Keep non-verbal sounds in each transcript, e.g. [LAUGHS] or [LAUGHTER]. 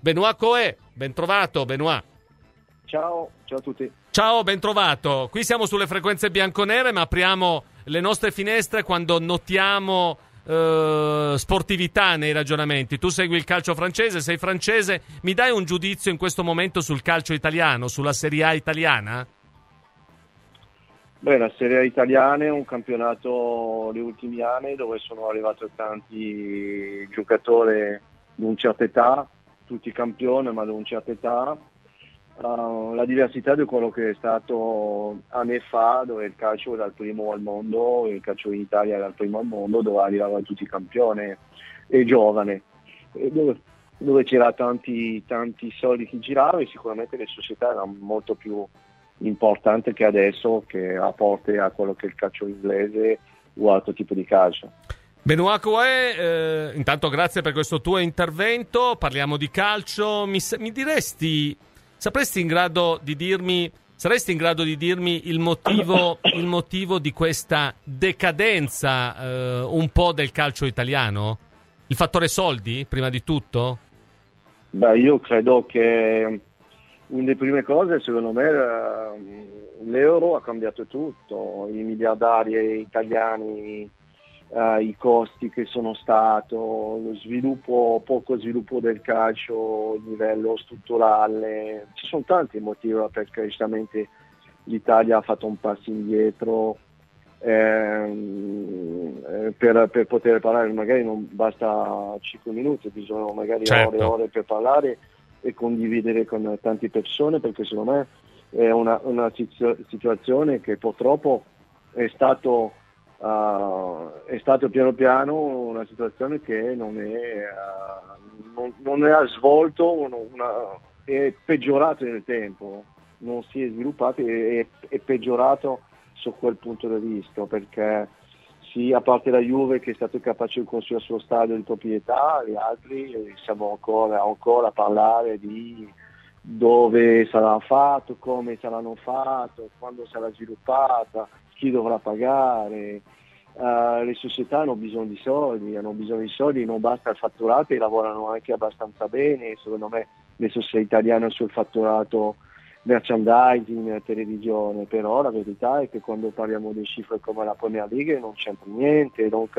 Benoit Coe. Ben trovato, Benoit. Ciao, ciao a tutti. Ciao, ben trovato. Qui siamo sulle frequenze bianconere, ma apriamo le nostre finestre quando notiamo eh, sportività nei ragionamenti. Tu segui il calcio francese, sei francese. Mi dai un giudizio in questo momento sul calcio italiano, sulla Serie A italiana? Beh, la Serie A italiana è un campionato negli ultimi anni dove sono arrivati tanti giocatori di una certa età, tutti campioni ma di una certa età uh, la diversità di quello che è stato anni fa, dove il calcio era il primo al mondo, il calcio in Italia era il primo al mondo, dove arrivavano tutti i campioni e giovane, e dove, dove c'era tanti, tanti soldi che giravano e sicuramente le società erano molto più importanti che adesso, che apporte a quello che è il calcio inglese o altro tipo di calcio. Benoit Coe, eh, intanto grazie per questo tuo intervento, parliamo di calcio, mi, mi diresti Sapresti in grado di dirmi, saresti in grado di dirmi il motivo, il motivo di questa decadenza eh, un po' del calcio italiano? Il fattore soldi, prima di tutto? Beh, io credo che una delle prime cose, secondo me, eh, l'euro ha cambiato tutto. I miliardari italiani uh, i costi che sono stati, lo sviluppo, poco sviluppo del calcio a livello strutturale, ci sono tanti motivi perché giustamente l'Italia ha fatto un passo indietro. Ehm, eh, per, per, poter parlare magari non basta 5 minuti, bisogna magari certo. ore e ore per parlare e condividere con tante persone perché secondo me è una, una situazione che purtroppo è stato Uh, è stato piano piano una situazione che non è, uh, non, non è svolto, una, una, è peggiorato nel tempo, non si è sviluppato e è, è, peggiorato su quel punto di vista perché sì, a parte la Juve che è stato capace di costruire il suo stadio di proprietà, gli altri siamo ancora, ancora a parlare di dove sarà fatto, come saranno fatto, quando sarà sviluppata chi dovrà pagare. Uh, le società hanno bisogno di soldi, hanno bisogno di soldi, non basta il fatturato e lavorano anche abbastanza bene, secondo me le società italiane sul fatturato merchandising, televisione, però la verità è che quando parliamo di cifre come la Premier League non c'entra niente, donc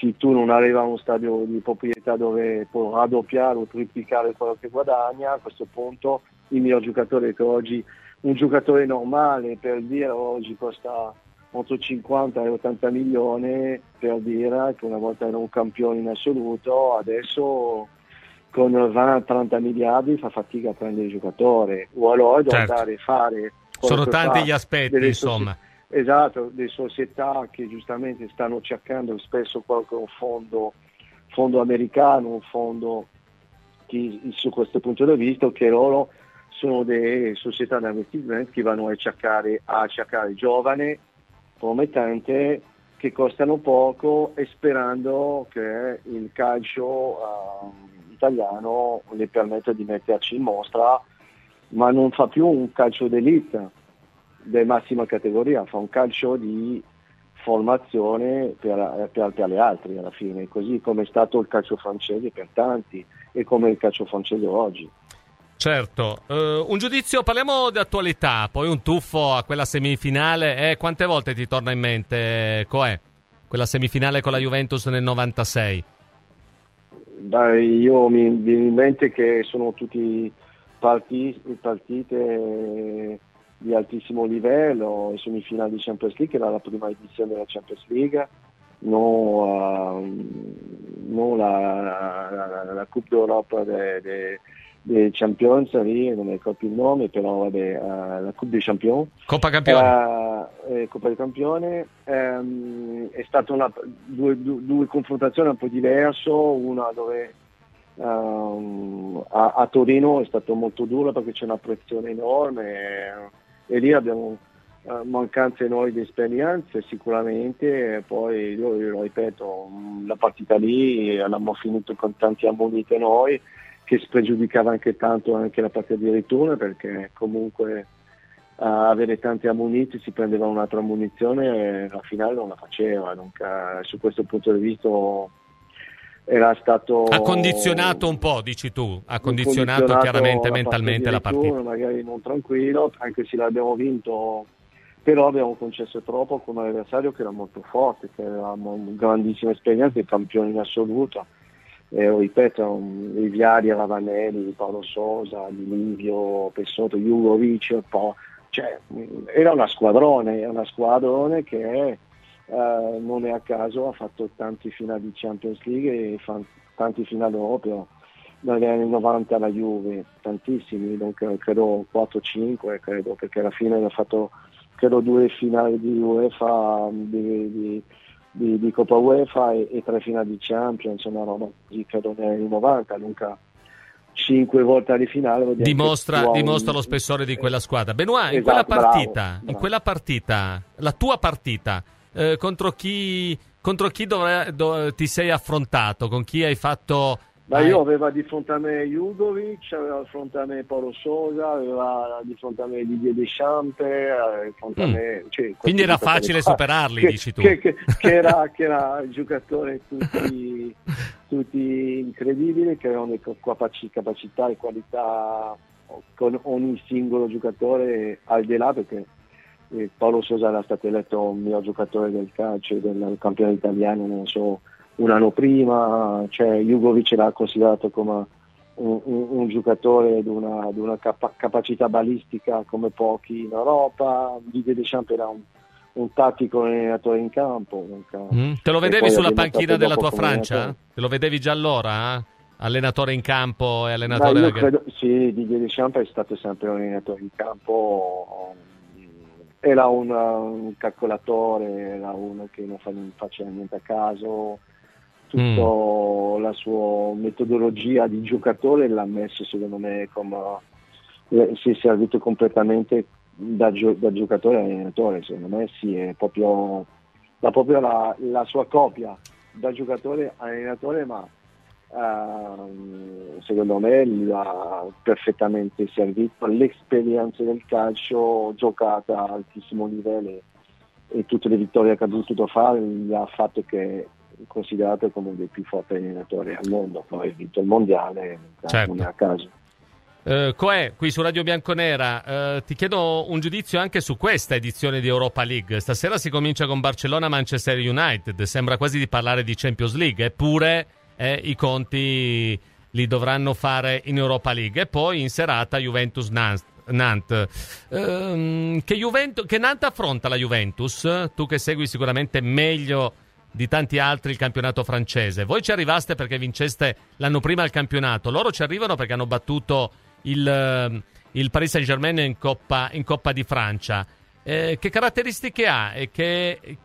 se tu non arrivi a uno stadio di proprietà dove può raddoppiare o triplicare quello che guadagna, a questo punto il mio giocatore che oggi un giocatore normale per dire oggi costa 50 e 80 milioni per dire che una volta era un campione in assoluto, adesso con 20-30 miliardi fa fatica a prendere il giocatore. O allora devo certo. andare a fare sono tanti gli aspetti insomma. soci- esatto, le società che giustamente stanno cercando spesso qualche fondo, fondo americano un fondo che, su questo punto di vista che loro sono delle società di investimento che vanno a cercare, a cercare giovani, promettente, che costano poco e sperando che il calcio uh, italiano le permetta di metterci in mostra, ma non fa più un calcio d'elite di massima categoria, fa un calcio di formazione per, per, per, le altre alla fine, così come è stato il calcio francese per tanti e come il calcio francese oggi. Certo, uh, un giudizio, parliamo di attualità, poi un tuffo a quella semifinale, eh, quante volte ti torna in mente, Coè, quella semifinale con la Juventus nel 96? Beh, io mi viene in mente che sono tutti partite, partite di altissimo livello, semifinali di Champions League, era la prima edizione della Champions League, non, uh, non la, la, la, la Coupe d'Europe de, de, dei Champions lì, non mi ricordo più il nome, però vabbè, uh, la Coupe des Champions. Coppa Campione. Uh, eh, Coppa del Campione. Um, è stata una, due, due, due, confrontazioni un po' diverse, una dove um, a, a, Torino è stato molto duro perché c'è una pressione enorme e, e lì abbiamo uh, mancanze noi di esperienze sicuramente, poi io, io lo ripeto, la partita lì l'abbiamo finito con tanti ammoniti noi che spregiudicava anche tanto anche la partita di ritorno perché comunque a avere tanti ammoniti si prendeva un'altra ammunizione e la finale non la faceva. Dunque, su questo punto di vista era stato... Ha condizionato un po', dici tu, ha condizionato, condizionato chiaramente mentalmente la partita. Magari non tranquillo, anche se l'abbiamo vinto, però abbiamo concesso troppo con un avversario che era molto forte, che avevamo grandissima esperienza, i campioni in assoluto. Eh, ripeto, i Viari, Ravanelli, Paolo Sosa, Di Livio, Pessotto, Jugovic, cioè, era una squadrone, una squadrone che eh, non è a caso ha fatto tanti finali di Champions League e fa, tanti finali europeo negli anni 90 la Juve, tantissimi, credo 4-5 credo, perché alla fine ha fatto credo due finali di UEFA di, di, di, di Coppa UEFA e, e, tre finali di Champions, una roba così credo negli anni 90, Luca cinque volte alle finali. Dimostra, dimostra, lo spessore di quella squadra. Benoit, in, esatto, quella partita, bravo, bravo. in quella partita, la tua partita, eh, contro chi, contro chi dovre, do, ti sei affrontato? Con chi hai fatto... Ma io aveva di fronte a me Jugovic, aveva di fronte a me Paolo Sosa, aveva di fronte a me Didier Deschamps, di fronte mm. a me... Cioè, Quindi era facile superarli, che, dici tu. Che, che, [LAUGHS] che era, che era giocatore tutti, tutti incredibili, che avevano capacità e qualità con ogni singolo giocatore al di là perché Paolo Sosa era stato eletto miglior giocatore del calcio del campione italiano, non so, un anno prima, cioè Jugovic era considerato come un, un, un giocatore di una, una capa- capacità balistica come pochi in Europa, Didier Deschamps era un, un tattico allenatore in campo. Mm. Te lo vedevi sulla panchina della tua Francia? Te lo vedevi già allora? Eh? Allenatore in campo e allenatore... Credo, sì, Didier Deschamps è stato sempre un allenatore in campo era un, un calcolatore, era uno che non, fa, non faceva niente a caso, tutta mm. la sua metodologia di giocatore l'ha messo secondo me come eh, si è servito completamente da, gio, da giocatore a allenatore, secondo me sì, è proprio, la, proprio la, la sua copia da giocatore a allenatore, ma Uh, secondo me l'ha perfettamente servito l'esperienza del calcio giocata a altissimo livello e tutte le vittorie che ha potuto fare gli ha fatto che è considerato come uno dei più forti allenatori al mondo poi ha vinto il mondiale certo. non è a caso Uh, Coè, qui su Radio Bianconera, uh, ti chiedo un giudizio anche su questa edizione di Europa League. Stasera si comincia con Barcellona-Manchester United, sembra quasi di parlare di Champions League, eppure eh, i conti li dovranno fare in Europa League e poi in serata Juventus-Nantes. Ehm, che, Juventus, che Nantes affronta la Juventus? Tu che segui sicuramente meglio di tanti altri il campionato francese. Voi ci arrivaste perché vinceste l'anno prima il campionato, loro ci arrivano perché hanno battuto il, il Paris Saint Germain in Coppa, in Coppa di Francia. Eh, che caratteristiche ha e che,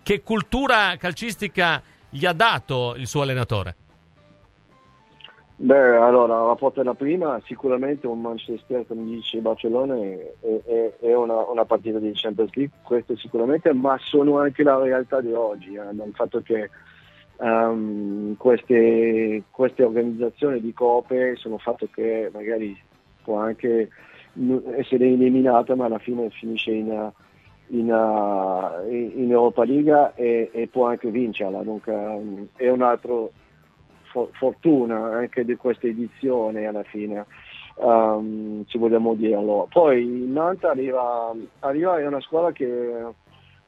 che cultura calcistica gli ha dato il suo allenatore? Beh, allora, la porta la prima, sicuramente un Manchester, come dice Barcellona, è, è, è una, una, partita di Champions League, questo sicuramente, ma sono anche la realtà di oggi, eh, il fatto che um, queste, queste, organizzazioni di coppe sono fatto che magari può anche essere eliminata, ma alla fine finisce in, in, in Europa League e, e, può anche vincerla, dunque um, è un altro fortuna anche di questa edizione alla fine, um, se vogliamo dirlo. Poi il Nantes arriva, arriva, è una squadra che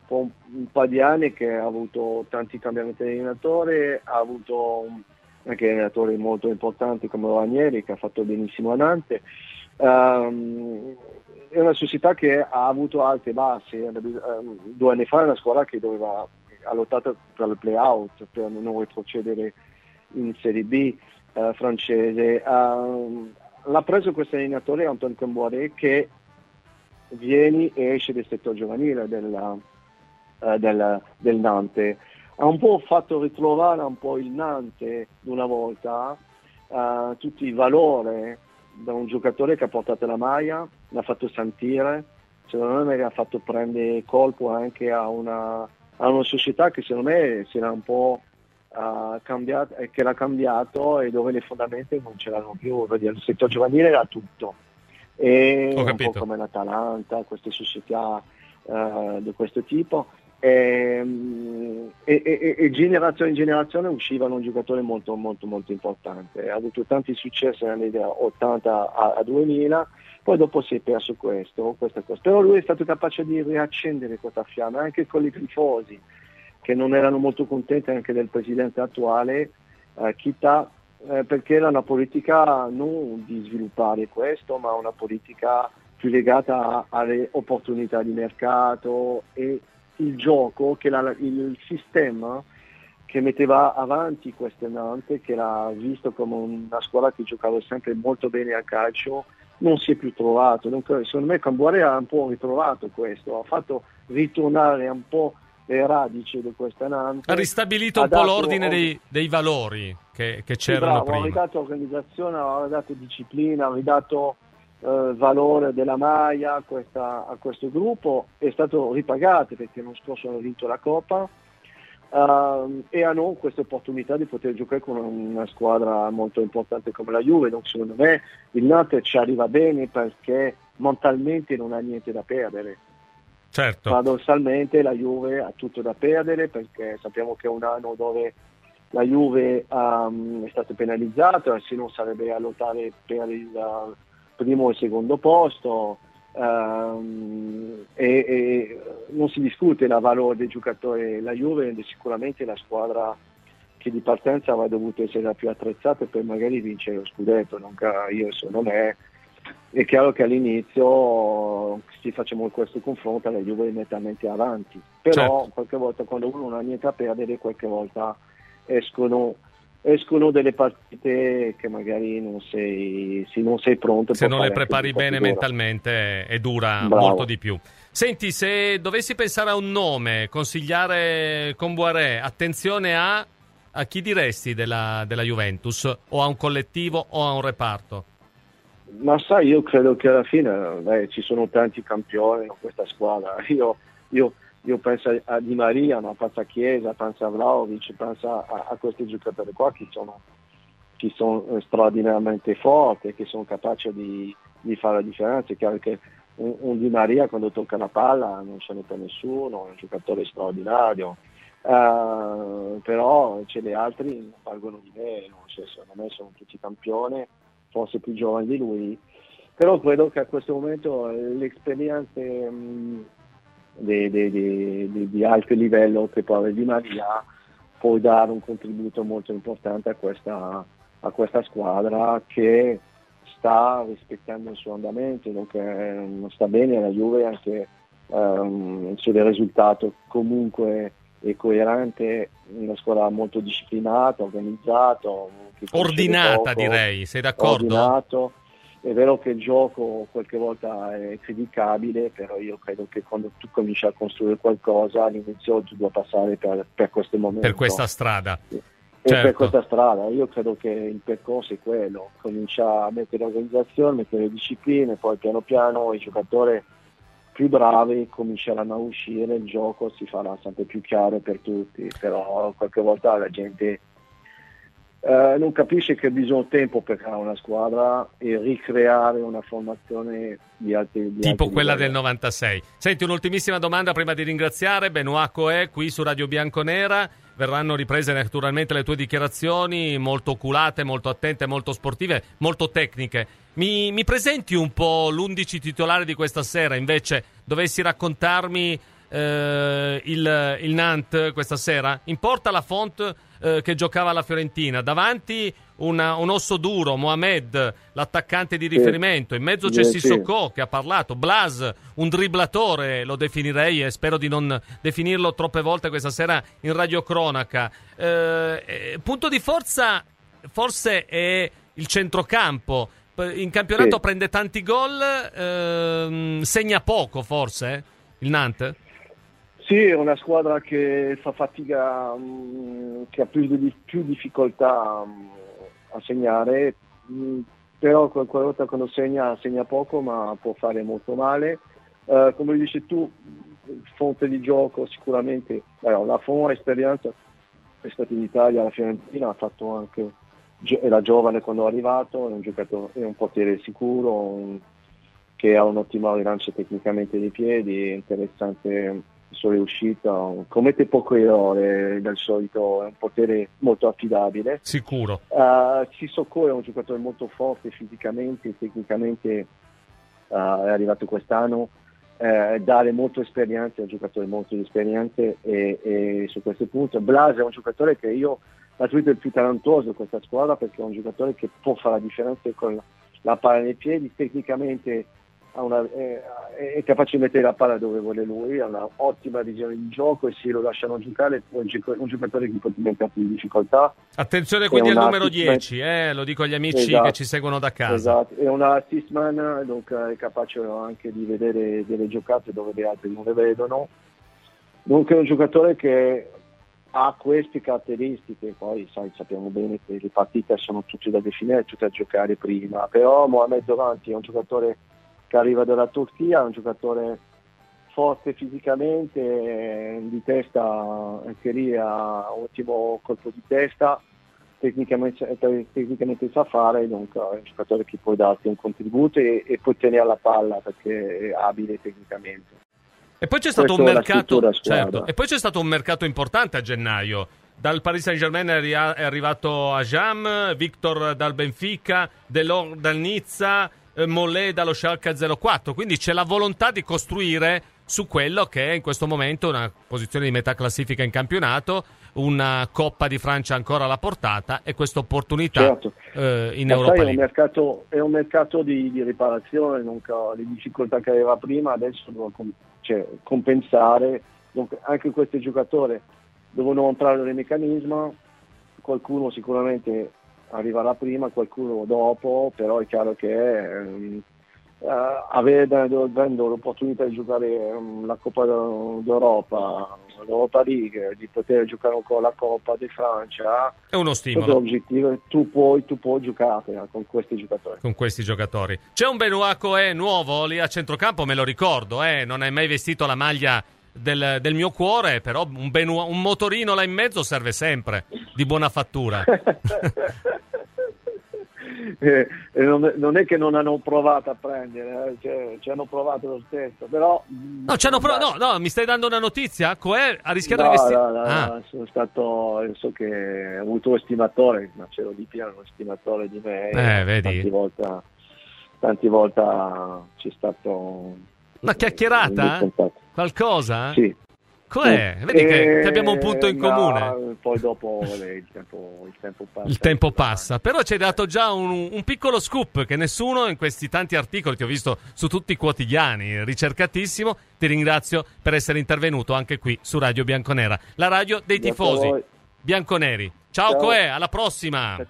un, un paio di anni che ha avuto tanti cambiamenti di allenatore, ha avuto anche allenatori molto importanti come Ranieri che ha fatto benissimo a Nantes. Um, è una società che ha avuto alte e bassi. Due anni fa era una squadra che doveva, ha lottato per il play-out per non retrocedere in Serie B eh, francese. Uh, l'ha preso questo allenatore Antoine Camboire che viene e esce del settore giovanile della, uh, del, del, Nantes. Ha un po' fatto ritrovare un po' il Nantes una volta, uh, tutti i valori da un giocatore che ha portato la maglia, l'ha fatto sentire, secondo me ha fatto prendere colpo anche a una, a una società che secondo me si era un po' cambiato, eh, che l'ha cambiato e dove le fondamenta non c'erano più, il settore giovanile era tutto. E un po' come l'Atalanta, queste società uh, di questo tipo. ehm, e, e, e, generazione in generazione uscivano un giocatore molto molto molto importante ha avuto tanti successi negli anni 80 a, a 2000 poi dopo si è perso questo, questa cosa. Però lui è stato capace di riaccendere questa fiamma, anche con i tifosi, che non erano molto contenti anche del presidente attuale, eh, Kita, eh, perché era una politica non di sviluppare questo, ma una politica più legata alle opportunità di mercato e il gioco, che la, il sistema che metteva avanti queste Nantes, che era visto come una squadra che giocava sempre molto bene a calcio, non si è più trovato. Dunque, secondo me Cambuare ha un po' ritrovato questo, ha fatto ritornare un po' le radici di questa Nantes. Ha ristabilito un po' l'ordine dei, dei valori che, che c'erano sì, bravo, prima. Ha ridato organizzazione, ha ridato disciplina, ha ridato eh, valore della Maia a, questa, a questo gruppo, è stato ripagato perché l'anno scorso hanno vinto la Coppa uh, e hanno questa opportunità di poter giocare con una squadra molto importante come la Juve. Donc, secondo me il Nantes ci arriva bene perché mentalmente non ha niente da perdere. Certo. Paradossalmente la Juve ha tutto da perdere perché sappiamo che è un anno dove la Juve um, è stata penalizzata, se non sarebbe a lottare per il primo e secondo posto um, e, e, non si discute il valore dei giocatori. La Juve è sicuramente la squadra che di partenza avrebbe dovuto essere la più attrezzata per magari vincere lo scudetto, non io secondo me è chiaro che all'inizio se facciamo questo confronto la Juve è nettamente avanti, però certo. qualche volta quando uno non ha niente a perdere qualche volta escono escono delle partite che magari non sei, se non sei pronto. Se non le prepari bene mentalmente è dura Bravo. molto di più. Senti, se dovessi pensare a un nome, consigliare Comboiré, attenzione a, a chi diresti della, della, Juventus? O a un collettivo o a un reparto? Ma sai, io credo che alla fine beh, ci sono tanti campioni in questa squadra. [LAUGHS] Io, io io penso a Di Maria, ma penso a Chiesa, penso a Vlaovic, penso a, a questi giocatori qua che sono, che sono straordinariamente forti, che sono capaci di, di, fare la differenza. È chiaro che un, un, Di Maria quando tocca la palla non ce n'è per nessuno, è un giocatore straordinario. Uh, però c'è degli altri valgono di meno, cioè, secondo me sono tutti campioni, forse più giovani di lui, però credo che a questo momento le esperienze mh, di, di, di, di alto livello che può avere Di Maria può dare un contributo molto importante a questa, a questa squadra che sta rispettando il suo andamento, non sta bene la Juve anche um, sul risultato comunque è coerente, una squadra molto disciplinata, organizzata, ordinata direi, sei d'accordo? Ordinato, è vero che il gioco qualche volta è criticabile, però io credo che quando tu cominci a costruire qualcosa all'inizio tu devi passare per, per questo momento. Per questa strada. Sì. Certo. per questa strada, io credo che il percorso è quello, comincia a mettere organizzazione, mettere discipline, poi piano piano i giocatori più bravi cominceranno a uscire, il gioco si farà sempre più chiaro per tutti, però qualche volta la gente eh, non capisce che bisogna tempo per creare una squadra e ricreare una formazione di altri di tipo altri quella livelli. del 96. Senti, un'ultimissima domanda prima di ringraziare. Benoit Coe qui su Radio Bianconera. Verranno riprese naturalmente le tue dichiarazioni, molto oculate, molto attente, molto sportive, molto tecniche. Mi, mi presenti un po' l'11 titolare di questa sera? Invece, dovessi raccontarmi eh, il, il Nantes questa sera? Importa la font? Eh, che giocava alla Fiorentina. Davanti una, un osso duro, Mohamed, l'attaccante di riferimento. In mezzo c'è Sissoko che ha parlato. Blas, un dribblatore, lo definirei e spero di non definirlo troppe volte questa sera in radiocronaca. Eh, eh, punto di forza forse è il centrocampo. In campionato sì. prende tanti gol, ehm, segna poco forse il Nantes? Sì, è una squadra che fa fatica, um, che ha più, di, più difficoltà um, a segnare, um, però qualche volta quando segna, segna poco ma può fare molto male. Uh, come dici tu, fonte di gioco sicuramente, allora, la Fon esperienza è stata in Italia, la Fiorentina ha fatto anche, era giovane quando è arrivato, è un giocatore, è un portiere sicuro, un, che ha un'ottima rilancia tecnicamente dei piedi, è interessante sono riuscito, commette poco errore dal solito, è un potere molto affidabile. Sicuro. Uh, Sissoko è un giocatore molto forte fisicamente, tecnicamente uh, è arrivato quest'anno. Uh, dare molta esperienza, è un giocatore molto di esperienza e, e, su questo punto. Blas è un giocatore che io naturalmente il più talentuoso di questa squadra perché è un giocatore che può fare la differenza con la palla nei piedi, tecnicamente una, è, è, capace di mettere la palla dove vuole lui, ha un'ottima visione di gioco e se lo lasciano giocare è un, giocatore che può diventare più in difficoltà. Attenzione quindi al numero 10, eh, lo dico agli amici esatto, che ci seguono da casa. Esatto, è un assist man, dunque è capace anche di vedere delle giocate dove gli altri non le vedono. Dunque è un giocatore che ha queste caratteristiche, poi sai, sappiamo bene che le partite sono tutte da definire, tutte da giocare prima, però Mohamed Davanti è un giocatore che arriva dalla Turchia, è un giocatore forte fisicamente, di testa anche lì ha un ottimo colpo di testa, tecnicamente, tecnicamente sa fare, dunque è un giocatore che può darti un contributo e, e può tenere la palla perché è abile tecnicamente. E poi c'è stato, un mercato, certo, e poi c'è stato un mercato importante a gennaio. Dal Paris Saint Germain è arrivato a Jam, Victor dal Benfica, Delors dal Nizza, eh, Mollet dallo Schalke 04. Quindi c'è la volontà di costruire su quello che è in questo momento una posizione di metà classifica in campionato, una Coppa di Francia ancora alla portata e questa opportunità certo. eh, in Ma Europa È un mercato, è un mercato di, di riparazione, non, le difficoltà che aveva prima adesso cioè, compensare, Dunque, anche questi giocatori devono entrare nel meccanismo, qualcuno sicuramente arriverà prima, qualcuno dopo, però è chiaro che uh, avendo l'opportunità di giocare um, la Coppa d'Europa, l'Europa League, di poter giocare ancora la Coppa di Francia, è uno stimolo. L'obiettivo tu puoi, tu puoi giocare con questi giocatori. Con questi giocatori. C'è un Benoit Coe nuovo lì a centrocampo, me lo ricordo, eh? non hai mai vestito la maglia del, del, mio cuore, però un, Benoit, un motorino là in mezzo serve sempre, di buona fattura. [LAUGHS] [LAUGHS] eh, non, non, è che non hanno provato a prendere, eh, cioè, ci hanno provato lo stesso, però... No, ci hanno provato, no, no, mi stai dando una notizia? Coè ha rischiato no, di vestire... No, no, ah. no, sono stato, so che ho avuto un estimatore, ma c'ero di piano, un estimatore di me, eh, vedi. Tanti volte, tanti volte c'è stato... Una chiacchierata? Qualcosa? Sì. Com'è? Vedi che, che, abbiamo un punto in comune. No, poi dopo il, tempo, il, tempo, passa. Il tempo passa. Però ci hai dato già un, un, piccolo scoop che nessuno in questi tanti articoli che ho visto su tutti i quotidiani, ricercatissimo. Ti ringrazio per essere intervenuto anche qui su Radio Bianconera, la radio dei tifosi bianconeri. Ciao, Ciao. Coè, alla prossima. Ciao.